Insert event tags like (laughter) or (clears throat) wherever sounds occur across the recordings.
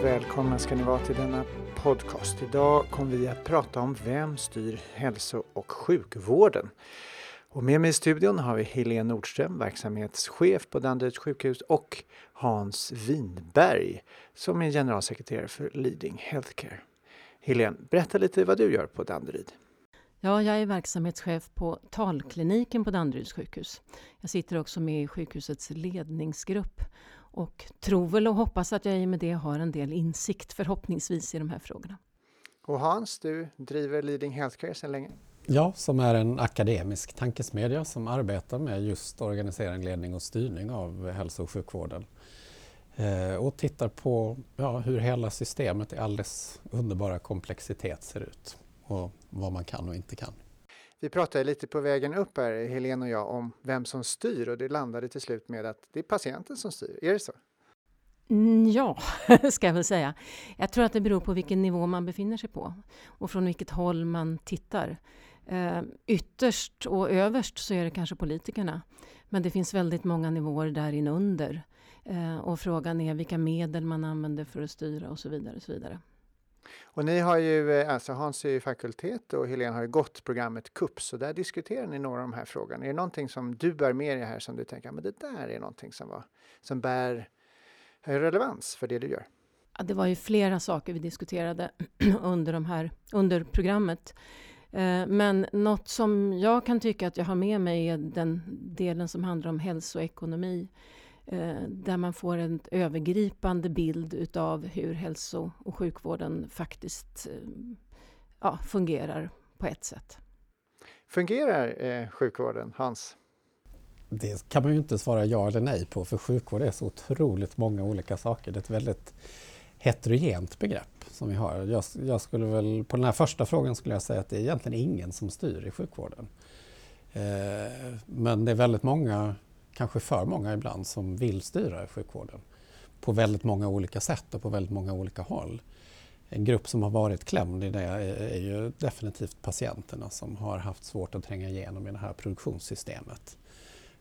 Varmt välkomna ska ni vara till denna podcast. Idag kommer vi att prata om vem styr hälso och sjukvården? Och med mig i studion har vi Helene Nordström, verksamhetschef på Danderyds sjukhus och Hans Winberg som är generalsekreterare för Leading Healthcare. Helene, berätta lite vad du gör på Danderyd. Ja, jag är verksamhetschef på talkliniken på Danderyds sjukhus. Jag sitter också med i sjukhusets ledningsgrupp och tror väl och hoppas att jag i och med det har en del insikt förhoppningsvis i de här frågorna. Och Hans, du driver Leading Healthcare sedan länge. Ja, som är en akademisk tankesmedja som arbetar med just organisering, ledning och styrning av hälso och sjukvården. Eh, och tittar på ja, hur hela systemet i all dess underbara komplexitet ser ut och vad man kan och inte kan. Vi pratade lite på vägen upp här, Helene och jag, om vem som styr och det landade till slut med att det är patienten som styr. Är det så? Mm, ja, (laughs) ska jag väl säga. Jag tror att det beror på vilken nivå man befinner sig på och från vilket håll man tittar. Eh, ytterst och överst så är det kanske politikerna. Men det finns väldigt många nivåer där inunder. Eh, och frågan är vilka medel man använder för att styra och så vidare. Och så vidare. Och ni har ju, eh, alltså Hans är ju fakultet och Helene har ju gått programmet KUPP, så där diskuterar ni några av de här frågorna. Är det någonting som du bär med dig här som du tänker, men det där är någonting som, var, som bär eh, relevans för det du gör? Ja, det var ju flera saker vi diskuterade (clears throat) under, de här, under programmet. Eh, men något som jag kan tycka att jag har med mig är den delen som handlar om hälsoekonomi. Eh, där man får en övergripande bild utav hur hälso och sjukvården faktiskt eh, ja, fungerar på ett sätt. Fungerar eh, sjukvården, Hans? Det kan man ju inte svara ja eller nej på för sjukvård är så otroligt många olika saker. Det är ett väldigt heterogent begrepp som vi har. Jag, jag, skulle väl, på den här första frågan skulle jag säga att det är egentligen ingen som styr i sjukvården. Eh, men det är väldigt många kanske för många ibland, som vill styra sjukvården på väldigt många olika sätt och på väldigt många olika håll. En grupp som har varit klämd i det är ju definitivt patienterna som har haft svårt att tränga igenom i det här produktionssystemet.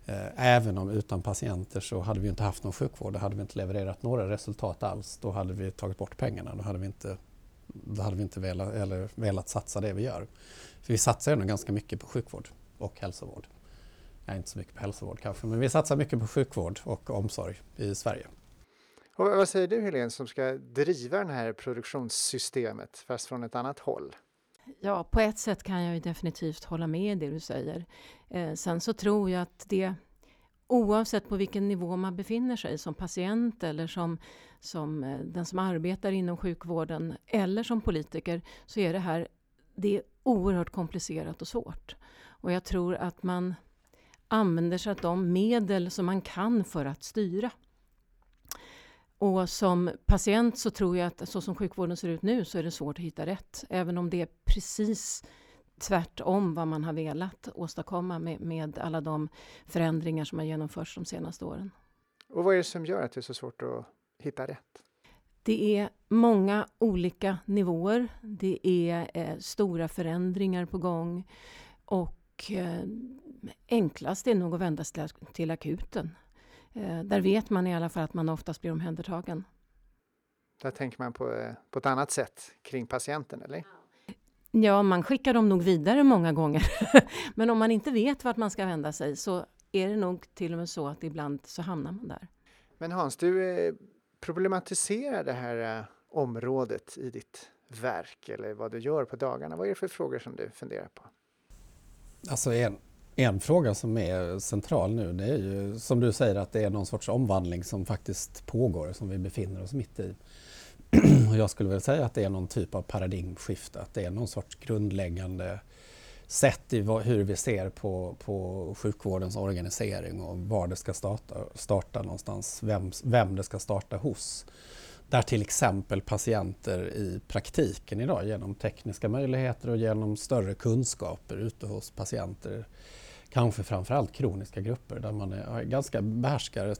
Eh, även om utan patienter så hade vi inte haft någon sjukvård, då hade vi inte levererat några resultat alls. Då hade vi tagit bort pengarna, då hade vi inte, då hade vi inte velat, eller velat satsa det vi gör. För vi satsar ändå ganska mycket på sjukvård och hälsovård ja, inte så mycket på hälsovård kanske, men vi satsar mycket på sjukvård och omsorg i Sverige. Och vad säger du Helene som ska driva det här produktionssystemet fast från ett annat håll? Ja, på ett sätt kan jag ju definitivt hålla med det du säger. Eh, sen så tror jag att det oavsett på vilken nivå man befinner sig som patient eller som, som eh, den som arbetar inom sjukvården eller som politiker så är det här det är oerhört komplicerat och svårt. Och jag tror att man använder sig av de medel som man kan för att styra. Och som patient så tror jag att så som sjukvården ser ut nu så är det svårt att hitta rätt. Även om det är precis tvärtom vad man har velat åstadkomma med, med alla de förändringar som har genomförts de senaste åren. Och vad är det som gör att det är så svårt att hitta rätt? Det är många olika nivåer. Det är eh, stora förändringar på gång. Och eh, enklast är nog att vända sig till akuten. Eh, där vet man i alla fall att man oftast blir omhändertagen. Där tänker man på, eh, på ett annat sätt kring patienten, eller? Ja, man skickar dem nog vidare många gånger. (laughs) Men om man inte vet vart man ska vända sig så är det nog till och med så att ibland så hamnar man där. Men Hans, du eh, problematiserar det här området i ditt verk eller vad du gör på dagarna. Vad är det för frågor som du funderar på? Alltså en, en fråga som är central nu det är ju som du säger att det är någon sorts omvandling som faktiskt pågår som vi befinner oss mitt i. (clears throat) Och jag skulle väl säga att det är någon typ av paradigmskifte, att det är någon sorts grundläggande sätt i hur vi ser på, på sjukvårdens organisering och var det ska starta, starta någonstans, vem, vem det ska starta hos. Där till exempel patienter i praktiken idag genom tekniska möjligheter och genom större kunskaper ute hos patienter kanske framförallt kroniska grupper där man är ganska behärskar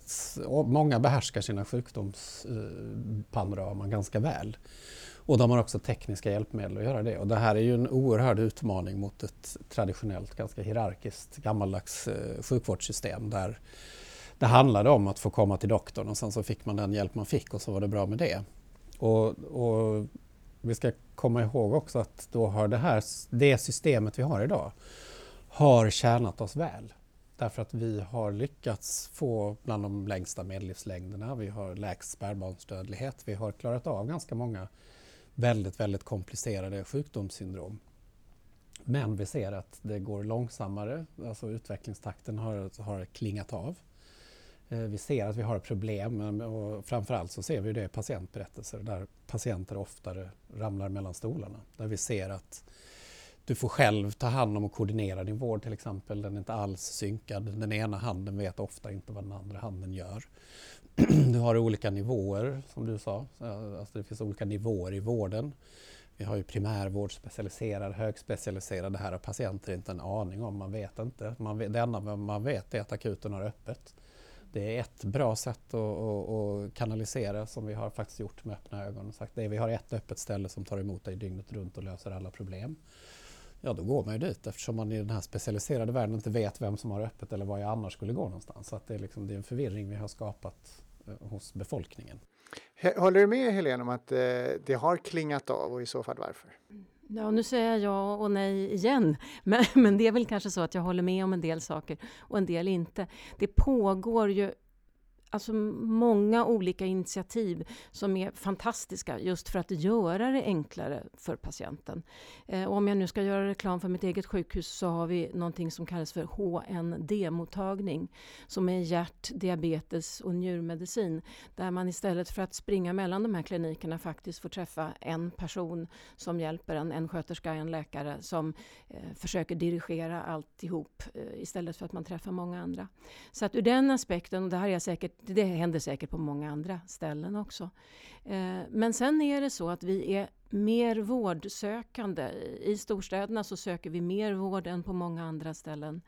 många behärskar sina sjukdomspanoraman eh, ganska väl. Och de har också tekniska hjälpmedel att göra det. Och det här är ju en oerhörd utmaning mot ett traditionellt, ganska hierarkiskt, gammaldags eh, sjukvårdssystem där det handlade om att få komma till doktorn och sen så fick man den hjälp man fick och så var det bra med det. Och, och vi ska komma ihåg också att då har det här, det systemet vi har idag har tjänat oss väl. Därför att vi har lyckats få bland de längsta medellivslängderna, vi har lägst spädbarnsdödlighet, vi har klarat av ganska många väldigt, väldigt komplicerade sjukdomssyndrom. Men vi ser att det går långsammare, alltså utvecklingstakten har, har klingat av. Eh, vi ser att vi har problem och framförallt så ser vi det i patientberättelser där patienter oftare ramlar mellan stolarna. Där vi ser att du får själv ta hand om och koordinera din vård till exempel. Den är inte alls synkad. Den ena handen vet ofta inte vad den andra handen gör. (clears throat) Du har olika nivåer som du sa. Alltså det finns olika nivåer i vården. Vi har ju primärvård, specialiserad, högspecialiserad. Det här har patienter inte en aning om. Man vet inte. Man vet, det enda man vet är att akuten har öppet. Det är ett bra sätt att, att, att, kanalisera som vi har faktiskt gjort med öppna ögon. Sagt, det är, vi har ett öppet ställe som tar emot dig dygnet runt och löser alla problem ja då går man ju dit eftersom man i den här specialiserade världen inte vet vem som har öppet eller var jag annars skulle gå någonstans. Så att det, är liksom, det är en förvirring vi har skapat eh, hos befolkningen. Håller du med Helene om att eh, det har klingat av och i så fall varför? Ja, nu säger jag ja och nej igen. (laughs) Men, men det är väl kanske så att jag håller med om en del saker och en del inte. Det pågår ju alltså många olika initiativ som är fantastiska just för att göra det enklare för patienten. Eh, om jag nu ska göra reklam för mitt eget sjukhus så har vi någonting som kallas för HND-mottagning som är hjärt, diabetes och njurmedicin där man istället för att springa mellan de här klinikerna faktiskt får träffa en person som hjälper en, en sköterska, en läkare som eh, försöker dirigera alltihop eh, istället för att man träffar många andra. Så att ur den aspekten, och det här är säkert det händer säkert på många andra ställen också. Eh, men sen är det så att vi är mer vårdsökande. I storstäderna så söker vi mer vård än på många andra ställen.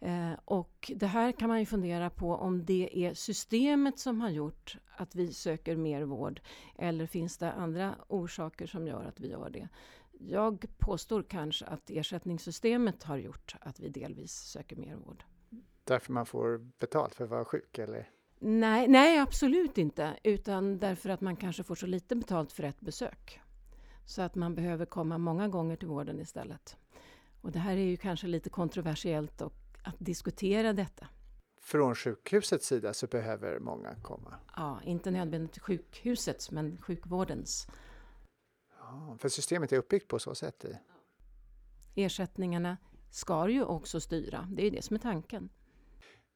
Eh, och det här kan man ju fundera på om det är systemet som har gjort att vi söker mer vård eller finns det andra orsaker som gör att vi gör det. Jag påstår kanske att ersättningssystemet har gjort att vi delvis söker mer vård. Därför man får betalt för att vara sjuk eller? Nej, nej, absolut inte. Utan därför att man kanske får så lite betalt för ett besök. Så att man behöver komma många gånger till vården istället. Och det här är ju kanske lite kontroversiellt och att diskutera detta. Från sjukhusets sida så behöver många komma? Ja, inte nödvändigtvis sjukhusets, men sjukvårdens. Ja, för systemet är uppbyggt på så sätt? I. Ersättningarna ska ju också styra, det är det som är tanken.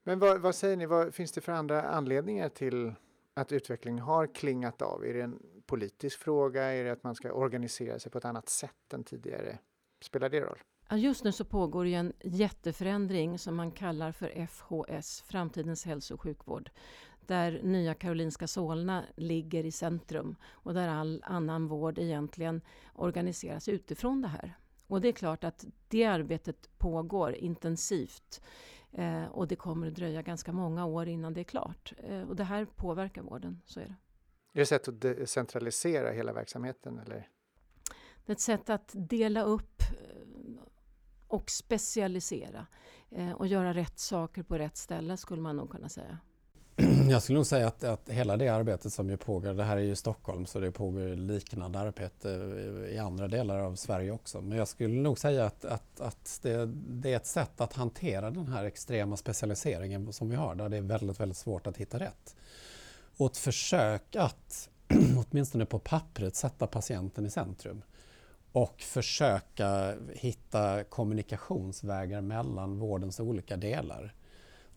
Men vad, vad, säger ni, vad finns det för andra anledningar till att utvecklingen har klingat av? Är det en politisk fråga? Är det att man ska organisera sig på ett annat sätt än tidigare? Spelar det roll? Just nu så pågår en jätteförändring som man kallar för FHS, Framtidens hälso och sjukvård. Där Nya Karolinska Solna ligger i centrum och där all annan vård egentligen organiseras utifrån det här. Och det är klart att det arbetet pågår intensivt. Eh, och det kommer att dröja ganska många år innan det är klart. Eh, och det här påverkar vården, så är det. Är det ett sätt att decentralisera hela verksamheten? Eller? Det är ett sätt att dela upp eh, och specialisera eh, och göra rätt saker på rätt ställe skulle man nog kunna säga. (clears throat) Jag skulle nog säga att, att hela det arbetet som ju pågår, det här är ju Stockholm så det pågår liknande arbete i andra delar av Sverige också. Men jag skulle nog säga att, att, att det, det, är ett sätt att hantera den här extrema specialiseringen som vi har där det är väldigt, väldigt svårt att hitta rätt. Och ett försök att, (clears throat) åtminstone på pappret, sätta patienten i centrum och försöka hitta kommunikationsvägar mellan vårdens olika delar.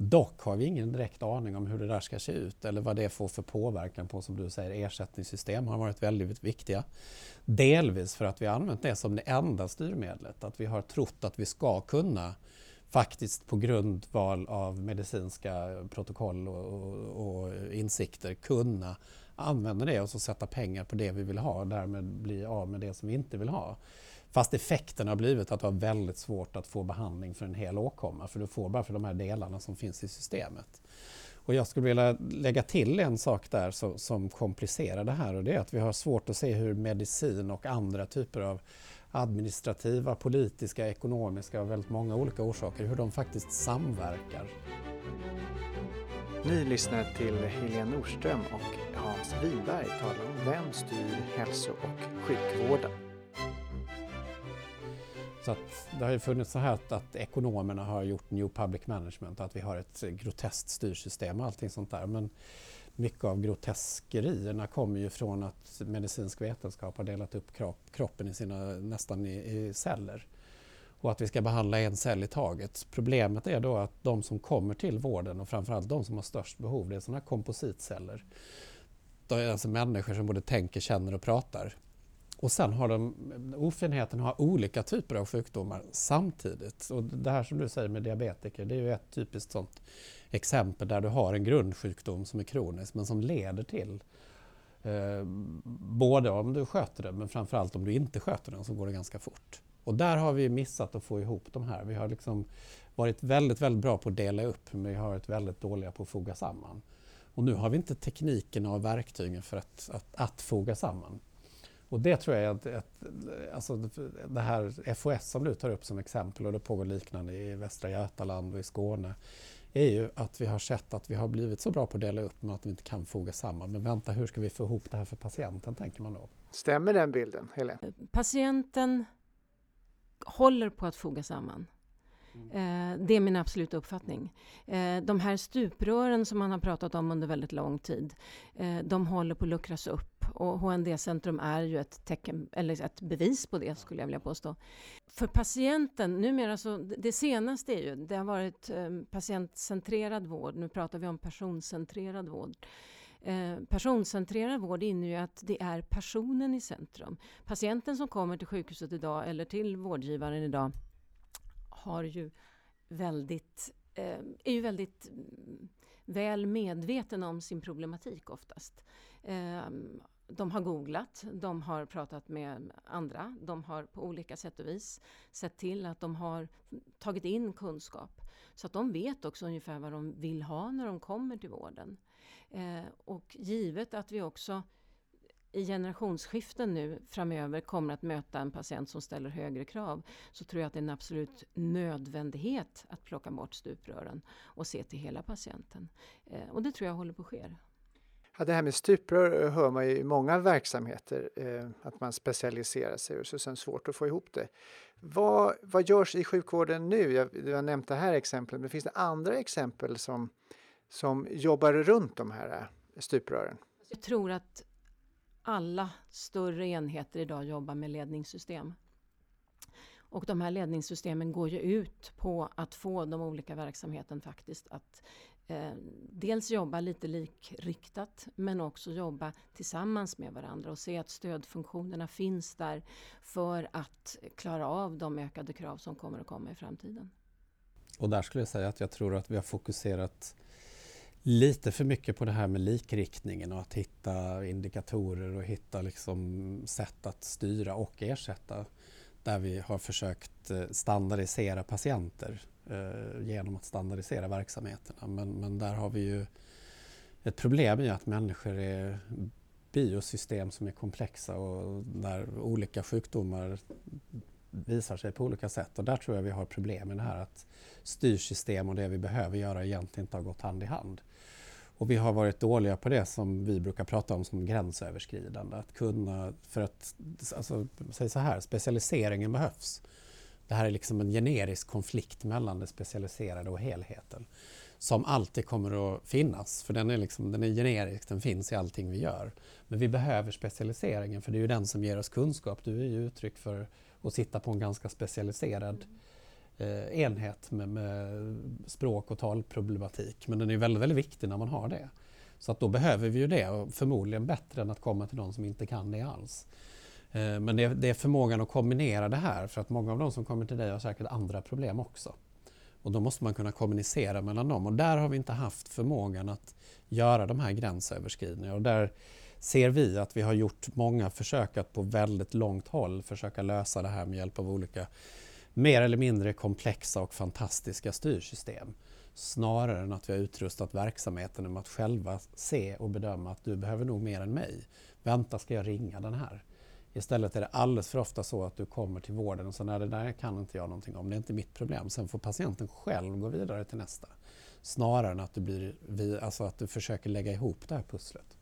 Dock har vi ingen direkt aning om hur det där ska se ut eller vad det får för påverkan på, som du säger, ersättningssystem har varit väldigt viktiga. Delvis för att vi har använt det som det enda styrmedlet, att vi har trott att vi ska kunna faktiskt på grundval av medicinska protokoll och, och, och insikter kunna använda det och så sätta pengar på det vi vill ha och därmed bli av med det som vi inte vill ha. Fast effekten har blivit att det har väldigt svårt att få behandling för en hel åkomma för du får bara för de här delarna som finns i systemet. Och jag skulle vilja lägga till en sak där som, som komplicerar det här och det är att vi har svårt att se hur medicin och andra typer av administrativa, politiska, ekonomiska och väldigt många olika orsaker, hur de faktiskt samverkar. Ni lyssnar till Helene Nordström och Hans Wiberg talar om Vem styr hälso och sjukvården? Så att det har ju funnits så här att, att ekonomerna har gjort New Public Management, att vi har ett groteskt styrsystem och allting sånt där. Men mycket av groteskerierna kommer ju från att medicinsk vetenskap har delat upp kropp, kroppen i sina, nästan i, i celler och att vi ska behandla en cell i taget. Problemet är då att de som kommer till vården och framförallt de som har störst behov, det är sådana här kompositceller. Det är alltså människor som både tänker, känner och pratar. Och sen har de ofinheten att ha olika typer av sjukdomar samtidigt. Och det här som du säger med diabetiker, det är ju ett typiskt sånt exempel där du har en grundsjukdom som är kronisk men som leder till eh, både om du sköter den men framförallt om du inte sköter den så går det ganska fort. Och där har vi missat att få ihop de här. Vi har liksom varit väldigt, väldigt bra på att dela upp men vi har varit väldigt dåliga på att foga samman. Och nu har vi inte tekniken och verktygen för att, att, att foga samman. Och det tror jag är att, att alltså det här FOS som du tar upp som exempel och det pågår liknande i Västra Götaland och i Skåne är ju att vi har sett att vi har blivit så bra på att dela upp men att vi inte kan foga samman. Men vänta, hur ska vi få ihop det här för patienten, tänker man då. Stämmer den bilden, Helene? Patienten håller på att foga samman. Eh, det är min absoluta uppfattning. Eh, de här stuprören som man har pratat om under väldigt lång tid, eh, de håller på att luckras upp. Och HND-centrum är ju ett, tecken, eller ett bevis på det, skulle jag vilja påstå. För patienten, numera så, det senaste är ju, det har varit ehm, patientcentrerad vård, nu pratar vi om personcentrerad vård. Eh, personcentrerad vård innebär ju att det är personen i centrum. Patienten som kommer till sjukhuset idag eller till vårdgivaren idag har ju väldigt, eh, är ju väldigt mm, väl medveten om sin problematik oftast. Ehm, de har googlat, de har pratat med andra, de har på olika sätt och vis sett till att de har tagit in kunskap. Så att de vet också ungefär vad de vill ha när de kommer till vården. Eh, och givet att vi också i generationsskiften nu framöver kommer att möta en patient som ställer högre krav så tror jag att det är en absolut nödvändighet att plocka bort stuprören och se till hela patienten. Eh, och det tror jag håller på att ske. Ja, det här med stuprör hör man ju i många verksamheter, eh, att man specialiserar sig och så är det svårt att få ihop det. Vad, vad görs i sjukvården nu? Jag, du har nämnt det här exemplet, men finns det andra exempel som, som jobbar runt de här eh, stuprören? Jag tror att alla större enheter idag jobbar med ledningssystem. Och de här ledningssystemen går ju ut på att få de olika verksamheten faktiskt att eh, dels jobba lite likriktat men också jobba tillsammans med varandra och se att stödfunktionerna finns där för att klara av de ökade krav som kommer att komma i framtiden. Och där skulle jag säga att jag tror att vi har fokuserat lite för mycket på det här med likriktningen och att hitta indikatorer och hitta liksom sätt att styra och ersätta där vi har försökt eh, standardisera patienter eh, genom att standardisera verksamheterna. Men, men där har vi ju ett problem i att människor är biosystem som är komplexa och där olika sjukdomar visar sig på olika sätt. Och där tror jag vi har problem med det här att styrsystem och det vi behöver göra egentligen inte har gått hand i hand. Och vi har varit dåliga på det som vi brukar prata om som gränsöverskridande. Att kunna, för att, alltså, säg så här, specialiseringen behövs. Det här är liksom en generisk konflikt mellan det specialiserade och helheten. Som alltid kommer att finnas, för den är, liksom, den är generisk, den finns i allting vi gör. Men vi behöver specialiseringen för det är ju den som ger oss kunskap. Du är ju uttryck för att sitta på en ganska specialiserad eh, enhet med, med, språk och talproblematik. Men den är väldigt, väldigt viktig när man har det. Så att då behöver vi ju det och förmodligen bättre än att komma till någon som inte kan det alls. Eh, men det det är förmågan att kombinera det här för att många av de som kommer till dig har säkert andra problem också. Och då måste man kunna kommunicera mellan dem och där har vi inte haft förmågan att göra de här gränsöverskridningarna. Och där ser vi att vi har gjort många försök att på väldigt långt håll försöka lösa det här med hjälp av olika mer eller mindre komplexa och fantastiska styrsystem. Snarare än att vi har utrustat verksamheten med att själva se och bedöma att du behöver nog mer än mig. Vänta, ska jag ringa den här? Istället är det alldeles för ofta så att du kommer till vården och säger nej, det där kan inte jag någonting om, det är inte mitt problem. Sen får patienten själv gå vidare till nästa. Snarare än att du, blir, alltså att du försöker lägga ihop det här pusslet.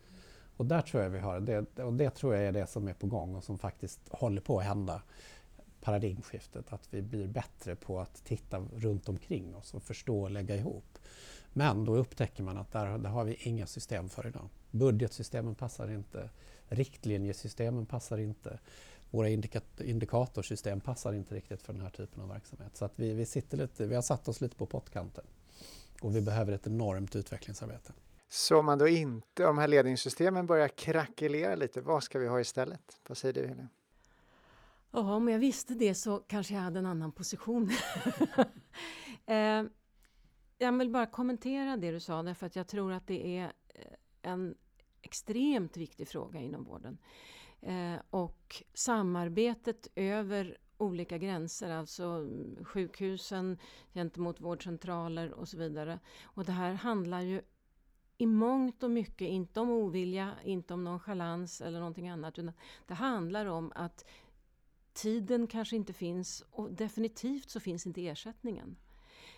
Och där tror jag vi har det, och det tror jag är det som är på gång och som faktiskt håller på att hända. Paradigmskiftet, att vi blir bättre på att titta runt omkring oss och förstå och lägga ihop. Men då upptäcker man att där, där har vi inga system för idag. Budgetsystemen passar inte, riktlinjesystemen passar inte, våra indikat indikatorsystem passar inte riktigt för den här typen av verksamhet. Så att vi, vi, sitter lite, vi har satt oss lite på pottkanten och vi behöver ett enormt utvecklingsarbete. Så om man då inte, om de här ledningssystemen börjar krackelera lite, vad ska vi ha istället? Vad säger du Helene? Ja, om jag visste det så kanske jag hade en annan position. (laughs) eh, jag vill bara kommentera det du sa därför att jag tror att det är eh, en extremt viktig fråga inom vården. Eh, och samarbetet över olika gränser, alltså sjukhusen gentemot vårdcentraler och så vidare. Och det här handlar ju i mångt och mycket inte om ovilja, inte om nonchalans eller någonting annat. Utan det handlar om att tiden kanske inte finns och definitivt så finns inte ersättningen.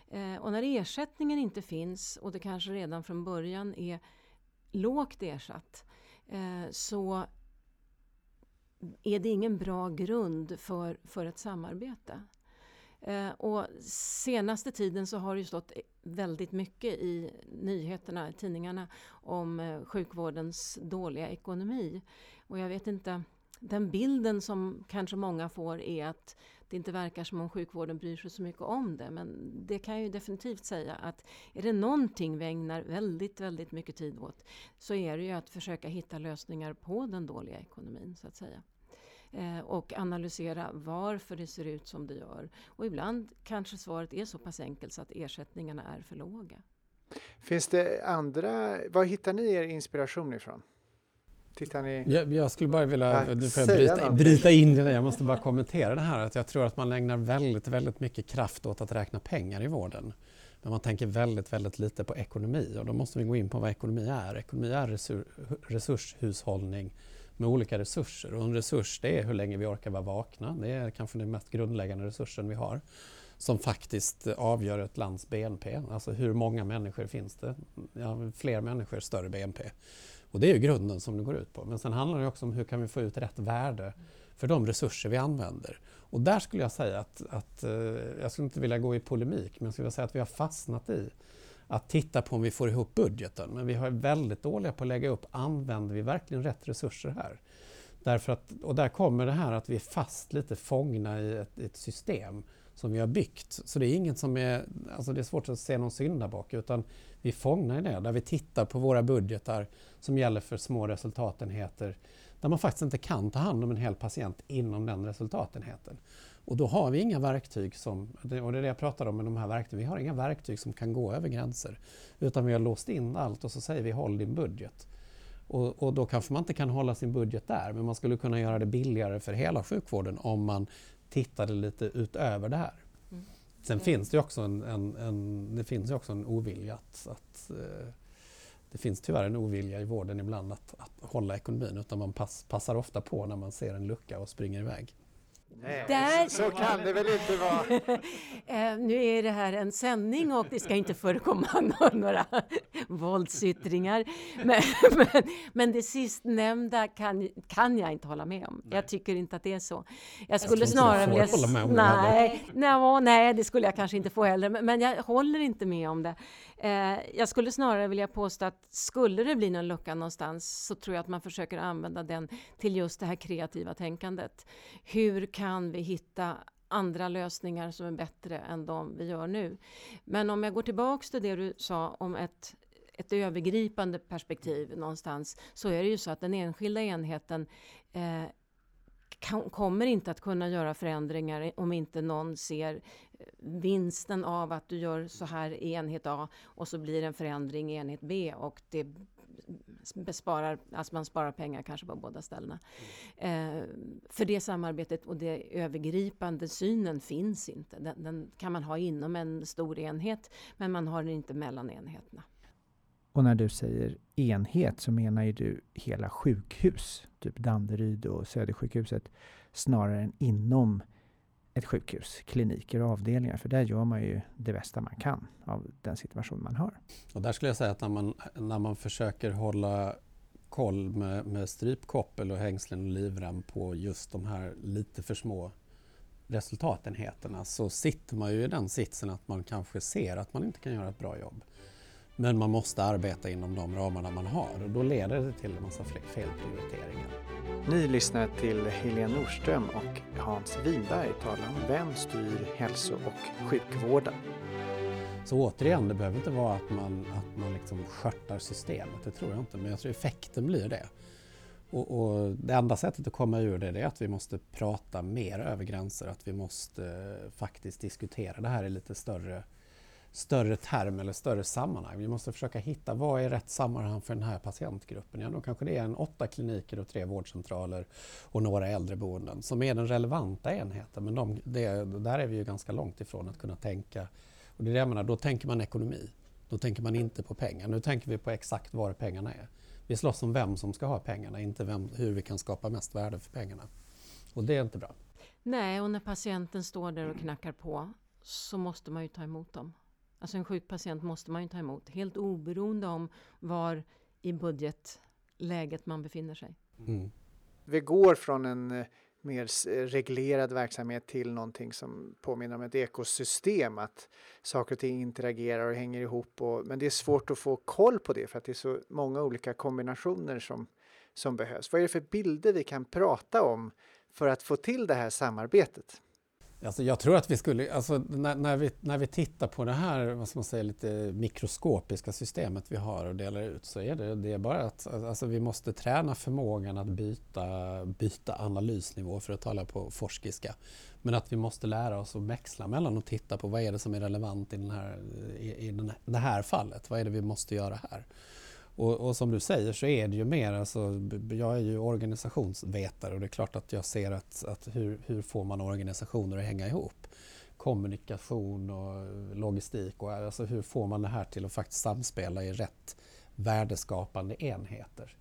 Eh, och när ersättningen inte finns och det kanske redan från början är lågt ersatt eh, så är det ingen bra grund för, för ett samarbete. Eh, och senaste tiden så har det ju stått väldigt mycket i nyheterna, i tidningarna, om sjukvårdens dåliga ekonomi. Och jag vet inte, den bilden som kanske många får är att det inte verkar som om sjukvården bryr sig så mycket om det. Men det kan jag ju definitivt säga att är det någonting vi ägnar väldigt, väldigt mycket tid åt så är det ju att försöka hitta lösningar på den dåliga ekonomin så att säga. Eh, och analysera varför det ser ut som det gör. Och ibland kanske svaret är så pass enkelt så att ersättningarna är för låga. Finns det andra, var hittar ni er inspiration ifrån? Tittar ni? Jag, jag skulle bara vilja ja, du får bryta, bryta in det Jag måste bara kommentera det här att jag tror att man ägnar väldigt, väldigt mycket kraft åt att räkna pengar i vården. Men man tänker väldigt, väldigt lite på ekonomi och då måste vi gå in på vad ekonomi är. Ekonomi är resur, resurshushållning med olika resurser. Och en resurs det är hur länge vi orkar vara vakna. Det är kanske den mest grundläggande resursen vi har som faktiskt avgör ett lands BNP. Alltså hur många människor finns det? Ja, fler människor, större BNP. Och det är ju grunden som det går ut på. Men sen handlar det också om hur kan vi få ut rätt värde för de resurser vi använder. Och där skulle jag säga att, att eh, jag skulle inte vilja gå i polemik, men jag skulle säga att vi har fastnat i att titta på om vi får ihop budgeten. Men vi har väldigt dåliga på att lägga upp, använder vi verkligen rätt resurser här? Därför att, och där kommer det här att vi är fast lite fångna i ett, ett system som vi har byggt. Så det är inget som är, alltså det är svårt att se någon syndabock utan vi är fångna i det. Där vi tittar på våra budgetar som gäller för små resultatenheter där man faktiskt inte kan ta hand om en hel patient inom den resultatenheten. Och då har vi inga verktyg som, och det är det jag pratar om med de här verktygen, vi har inga verktyg som kan gå över gränser. Utan vi har låst in allt och så säger vi håll din budget. Och, och, då kanske man inte kan hålla sin budget där, men man skulle kunna göra det billigare för hela sjukvården om man tittade lite utöver det här. Sen mm. finns det också en, en, en, det finns också en ovilja att, att eh, det finns tyvärr en ovilja i vården ibland att, att hålla ekonomin utan man pass, passar ofta på när man ser en lucka och springer iväg. Nej, Där... så kan det väl inte vara? (laughs) eh, nu är det här en sändning och det ska inte förekomma (laughs) några våldsyttringar. Men, (laughs) men, men, det sistnämnda kan, kan jag inte hålla med om. Nej. Jag tycker inte att det är så. Jag skulle jag snarare vilja... hålla med om nej, det nej, nej, det skulle jag kanske inte få heller. Men, men jag håller inte med om det. Eh, jag skulle snarare vilja påstå att skulle det bli någon lucka någonstans så tror jag att man försöker använda den till just det här kreativa tänkandet. Hur kan vi hitta andra lösningar som är bättre än de vi gör nu? Men om jag går tillbaks till det du sa om ett ett övergripande perspektiv någonstans så är det ju så att den enskilda enheten eh, kan, kommer inte att kunna göra förändringar om inte någon ser vinsten av att du gör så här i enhet A och så blir det en förändring i enhet B och det besparar, alltså man sparar pengar kanske på båda ställena. Eh, för det samarbetet och det övergripande synen finns inte. Den, den, kan man ha inom en stor enhet men man har den inte mellan enheterna. Och när du säger enhet så menar ju du hela sjukhus, typ Danderyd och Södersjukhuset, snarare än inom ett sjukhus, kliniker och avdelningar. För där gör man ju det bästa man kan av den situation man har. Och där skulle jag säga att när man, när man försöker hålla koll med, med strypkoppel och hängslen och livrem på just de här lite för små resultatenheterna så sitter man ju i den sitsen att man kanske ser att man inte kan göra ett bra jobb. Men man måste arbeta inom de ramarna man har och då leder det till en massa felprioriteringar. Ni lyssnar till Helene Nordström och Hans Winberg tala om Vem styr hälso och sjukvården? Så återigen, det behöver inte vara att man, att man liksom skörtar systemet, det tror jag inte, men jag tror effekten blir det. Och, och, det enda sättet att komma ur det är att vi måste prata mer över gränser, att vi måste eh, faktiskt diskutera det här i lite större, större term eller större sammanhang. Vi måste försöka hitta vad är rätt sammanhang för den här patientgruppen. Ja, då kanske det är en åtta kliniker och tre vårdcentraler och några äldreboenden som är den relevanta enheten. Men de, det, där är vi ju ganska långt ifrån att kunna tänka. Och det är det jag menar, då tänker man ekonomi. Då tänker man inte på pengar. Nu tänker vi på exakt var pengarna är. Vi slåss om vem som ska ha pengarna, inte vem, hur vi kan skapa mest värde för pengarna. Och det är inte bra. Nej, och när patienten står där och knackar på så måste man ju ta emot dem. Alltså en sjuk patient måste man ju ta emot, helt oberoende om var i budgetläget man befinner sig. Mm. Vi går från en eh, mer reglerad verksamhet till någonting som påminner om ett ekosystem. Att saker och ting interagerar och hänger ihop. Och, men det är svårt att få koll på det för att det är så många olika kombinationer som, som behövs. Vad är det för bilder vi kan prata om för att få till det här samarbetet? Alltså jag tror att vi skulle, alltså när, när, vi, när vi tittar på det här vad ska man säga, lite mikroskopiska systemet vi har och delar ut så är det, det är bara att alltså vi måste träna förmågan att byta, byta analysnivå för att tala på forskiska. Men att vi måste lära oss att växla mellan och titta på vad är det som är relevant i, den här, i, i den här, det här fallet. Vad är det vi måste göra här? Och, och, som du säger så är det ju mer, alltså, jag är ju organisationsvetare och det är klart att jag ser att, att hur, hur får man organisationer att hänga ihop? Kommunikation och logistik och alltså hur får man det här till att faktiskt samspela i rätt värdeskapande enheter?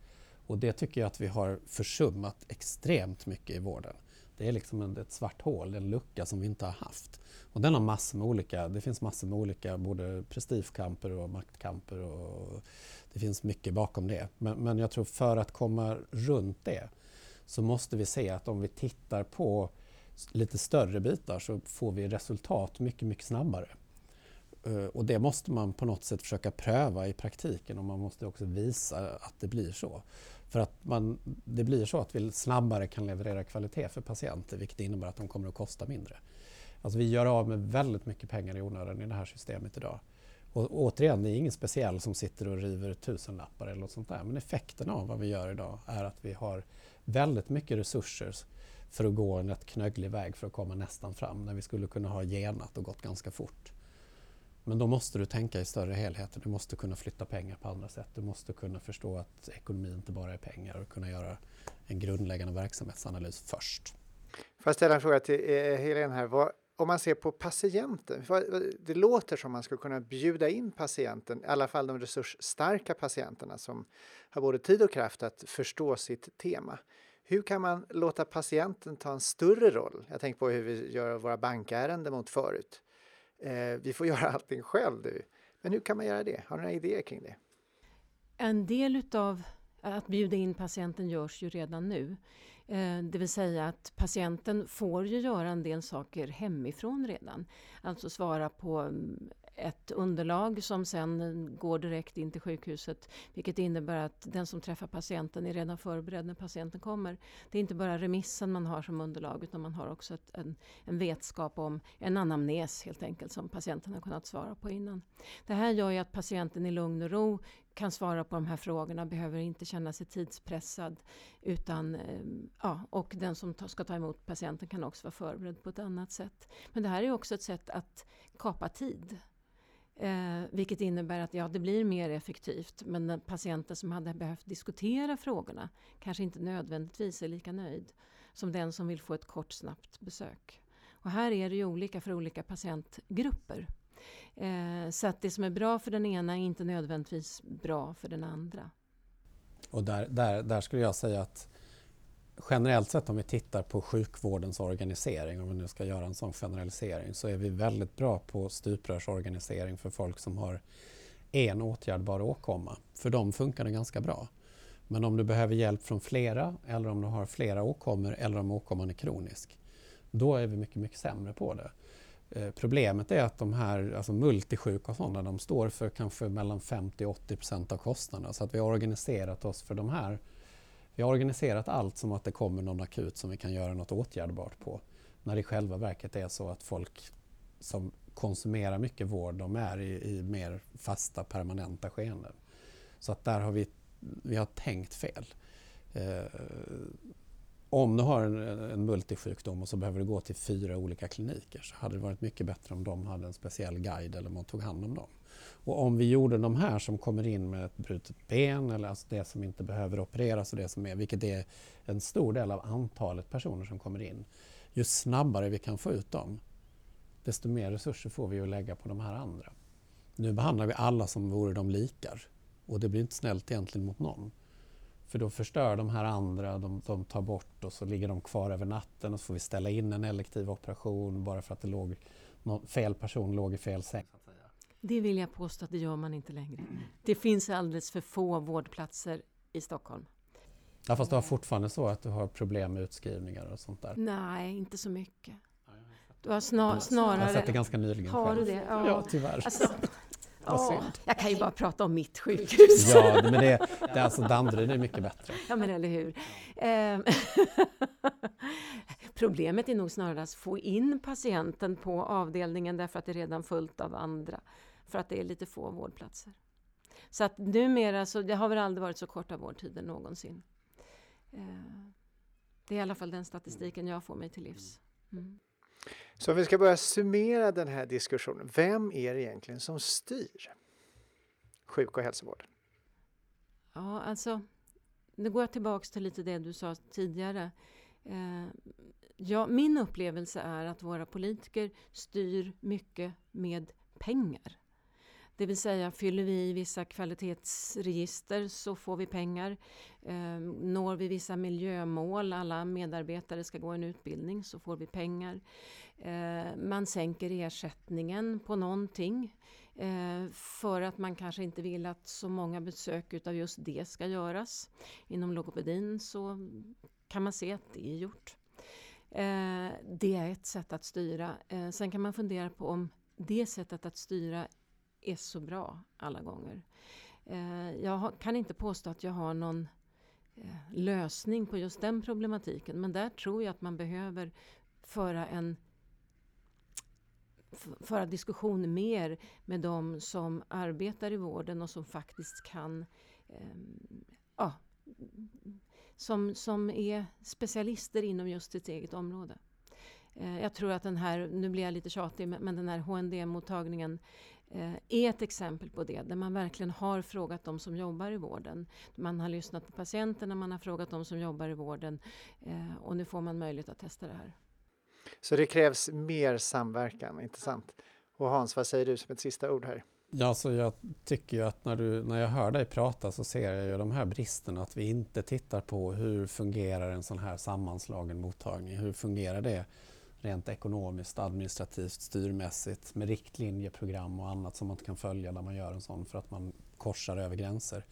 Och det tycker jag att vi har försummat extremt mycket i vården. Det är liksom ett svart hål, en lucka som vi inte har haft. Och den har massor med olika, det finns massor med olika både prestigekamper och maktkamper och det finns mycket bakom det. Men, men jag tror för att komma runt det så måste vi se att om vi tittar på lite större bitar så får vi resultat mycket, mycket snabbare. Eh, och det måste man på något sätt försöka pröva i praktiken och man måste också visa att det blir så. För att man, det blir så att vi snabbare kan leverera kvalitet för patienter vilket innebär att de kommer att kosta mindre. Alltså vi gör av med väldigt mycket pengar i onödan i det här systemet idag. Och återigen, det är ingen speciell som sitter och river tusenlappar eller något sånt där. Men effekten av vad vi gör idag är att vi har väldigt mycket resurser för att gå en rätt knögglig väg för att komma nästan fram när vi skulle kunna ha genat och gått ganska fort. Men då måste du tänka i större helheter. Du måste kunna flytta pengar på andra sätt. Du måste kunna förstå att ekonomi inte bara är pengar och kunna göra en grundläggande verksamhetsanalys först. Får jag ställa en fråga till eh, Helene här. Vad, om man ser på patienten, det låter som man skulle kunna bjuda in patienten, i alla fall de resursstarka patienterna som har både tid och kraft att förstå sitt tema. Hur kan man låta patienten ta en större roll? Jag tänker på hur vi gör våra bankärenden mot förut. Eh, vi får (laughs) göra allting själv nu. Men hur kan man göra det? Har du några idéer kring det? En del utav att bjuda in patienten görs ju redan nu. Eh, det vill säga att patienten får ju göra en del saker hemifrån redan. Alltså svara på mm, ett underlag som sen går direkt in till sjukhuset. Vilket innebär att den som träffar patienten är redan förberedd när patienten kommer. Det är inte bara remissen man har som underlag utan man har också ett, en, en vetskap om en anamnes helt enkelt som patienten har kunnat svara på innan. Det här gör ju att patienten i lugn och ro kan svara på de här frågorna, behöver inte känna sig tidspressad. Utan, eh, ja, och den som ska ta emot patienten kan också vara förberedd på ett annat sätt. Men det här är också ett sätt att kapa tid. Eh, vilket innebär att ja, det blir mer effektivt men den patienten som hade behövt diskutera frågorna kanske inte nödvändigtvis är lika nöjd som den som vill få ett kort snabbt besök. Och här är det ju olika för olika patientgrupper. Eh, så att det som är bra för den ena är inte nödvändigtvis bra för den andra. Och där, där, där skulle jag säga att generellt sett om vi tittar på sjukvårdens organisering, om vi nu ska göra en sån generalisering, så är vi väldigt bra på stuprörsorganisering för folk som har en åtgärdbar åkomma. För dem funkar det ganska bra. Men om du behöver hjälp från flera eller om du har flera åkommor eller om åkomman är kronisk, då är vi mycket, mycket sämre på det. Eh, problemet är att de här alltså multisjuka och sådana, de står för kanske mellan 50 80 procent av kostnaderna. Så att vi har organiserat oss för de här. Vi har organiserat allt som att det kommer någon akut som vi kan göra något åtgärdbart på. När det i själva verket är så att folk som konsumerar mycket vård, de är i, i mer fasta permanenta skeenden. Så att där har vi, vi har tänkt fel. Eh, om du har en, en multisjukdom och så behöver du gå till fyra olika kliniker så hade det varit mycket bättre om de hade en speciell guide eller man tog hand om dem. Och om vi gjorde de här som kommer in med ett brutet ben eller alltså det som inte behöver opereras och det som är, vilket är en stor del av antalet personer som kommer in, ju snabbare vi kan få ut dem, desto mer resurser får vi att lägga på de här andra. Nu behandlar vi alla som vore de likar och det blir inte snällt egentligen mot någon. För då förstör de här andra, de, de tar bort och så ligger de kvar över natten och så får vi ställa in en elektiv operation bara för att det låg, någon, fel person låg i fel säng. Det vill jag påstå att det gör man inte längre. Det finns alldeles för få vårdplatser i Stockholm. Ja, fast du har fortfarande så att du har problem med utskrivningar och sånt där? Nej, inte så mycket. Du har snar, snarare... Jag har sett det ganska nyligen Har du det? Ja, ja tyvärr. Alltså, Åh, jag kan ju bara prata om mitt sjukhus. Ja, men det, det är alltså Danderyd är mycket bättre. Ja, men eller hur. Eh, (laughs) problemet är nog snarare att få in patienten på avdelningen därför att det är redan fullt av andra. För att det är lite få vårdplatser. Så att numera så det har väl aldrig varit så korta vårdtider någonsin. Eh, det är i alla fall den statistiken jag får mig till livs. Mm. Så om vi ska börja summera den här diskussionen. Vem är det egentligen som styr sjuk och hälsovården? Ja, alltså, nu går jag tillbaks till lite det du sa tidigare. Eh, ja, min upplevelse är att våra politiker styr mycket med pengar. Det vill säga, fyller vi i vissa kvalitetsregister så får vi pengar. Eh, når vi vissa miljömål, alla medarbetare ska gå en utbildning, så får vi pengar. Eh, man sänker ersättningen på någonting eh, för att man kanske inte vill att så många besök utav just det ska göras. Inom logopedin så kan man se att det är gjort. Eh, det är ett sätt att styra. Eh, sen kan man fundera på om det sättet att styra är så bra alla gånger. Eh, jag kan inte påstå att jag har någon eh, lösning på just den problematiken men där tror jag att man behöver föra en föra diskussion mer med de som arbetar i vården och som faktiskt kan ehm, ja, som, som är specialister inom just sitt eget område. Eh, jag tror att den här, nu blir jag lite tjatig, men den här HND-mottagningen eh, är ett exempel på det, där man verkligen har frågat de som jobbar i vården. Man har lyssnat på patienterna, man har frågat de som jobbar i vården eh, och nu får man möjlighet att testa det här. Så det krävs mer samverkan, inte sant? Och Hans, vad säger du som ett sista ord här? Ja, så jag tycker ju att när, du, när jag hör dig prata så ser jag ju de här bristerna, att vi inte tittar på hur fungerar en sån här sammanslagen mottagning? Hur fungerar det rent ekonomiskt, administrativt, styrmässigt med riktlinjeprogram och annat som man kan följa när man gör en sån för att man korsar över gränser.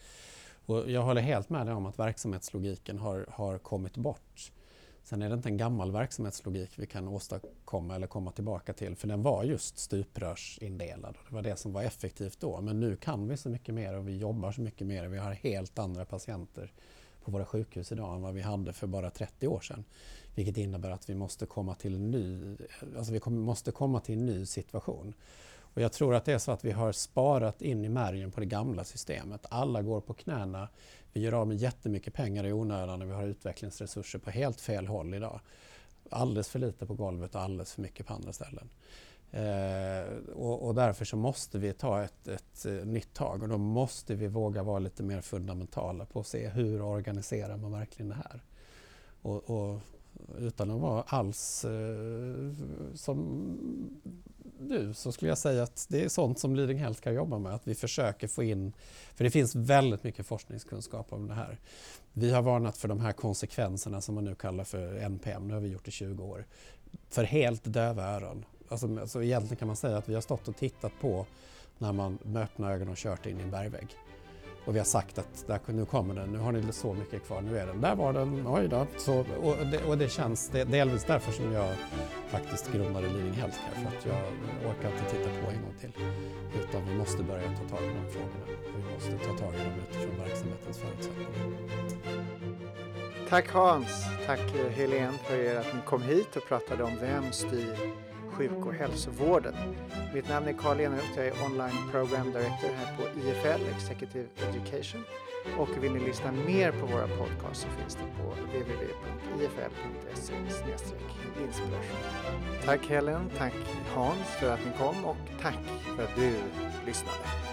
Och jag håller helt med dig om att verksamhetslogiken har, har kommit bort. Sen är det inte en gammal verksamhetslogik vi kan åstadkomma eller komma tillbaka till för den var just stuprörsindelad. Det var det som var effektivt då. Men nu kan vi så mycket mer och vi jobbar så mycket mer. Vi har helt andra patienter på våra sjukhus idag än vad vi hade för bara 30 år sedan. Vilket innebär att vi måste komma till en ny, alltså vi måste komma till en ny situation. Och jag tror att det är så att vi har sparat in i märgen på det gamla systemet. Alla går på knäna. Vi gör av med jättemycket pengar i onödan och vi har utvecklingsresurser på helt fel håll idag. Alldeles för lite på golvet och alldeles för mycket på andra ställen. Eh, och, och, därför så måste vi ta ett, ett, ett, nytt tag och då måste vi våga vara lite mer fundamentala på att se hur organiserar man verkligen det här. Och, och utan att vara alls eh, som du så skulle jag säga att det är sånt som Leading Health kan jobba med. Att vi försöker få in, för det finns väldigt mycket forskningskunskap om det här. Vi har varnat för de här konsekvenserna som man nu kallar för NPM, det har vi gjort i 20 år, för helt döva öron. Alltså, alltså egentligen kan man säga att vi har stått och tittat på när man med öppna ögon och kört in i en bergvägg. och vi har sagt att där, nu kommer den, nu har ni så mycket kvar, nu är den, där var den, oj då. Så, och, det, och det känns, det delvis därför som jag faktiskt grundade Leading Healthcare, för att jag orkar inte titta på en gång till. Utan vi måste börja ta tag i de frågorna. Vi måste ta tag i dem utifrån verksamhetens förutsättningar. Tack Hans, tack eh, Helene för att ni kom hit och pratade om vem styr sjuk och hälsovården. Mitt namn är Carl Eneroth, jag är Online Program Director här på IFL, Executive Education. Och vill ni lyssna mer på våra podcasts så finns det på www.ifl.se inspiration. Tack Helen, tack Hans för att ni kom och tack för att du lyssnade.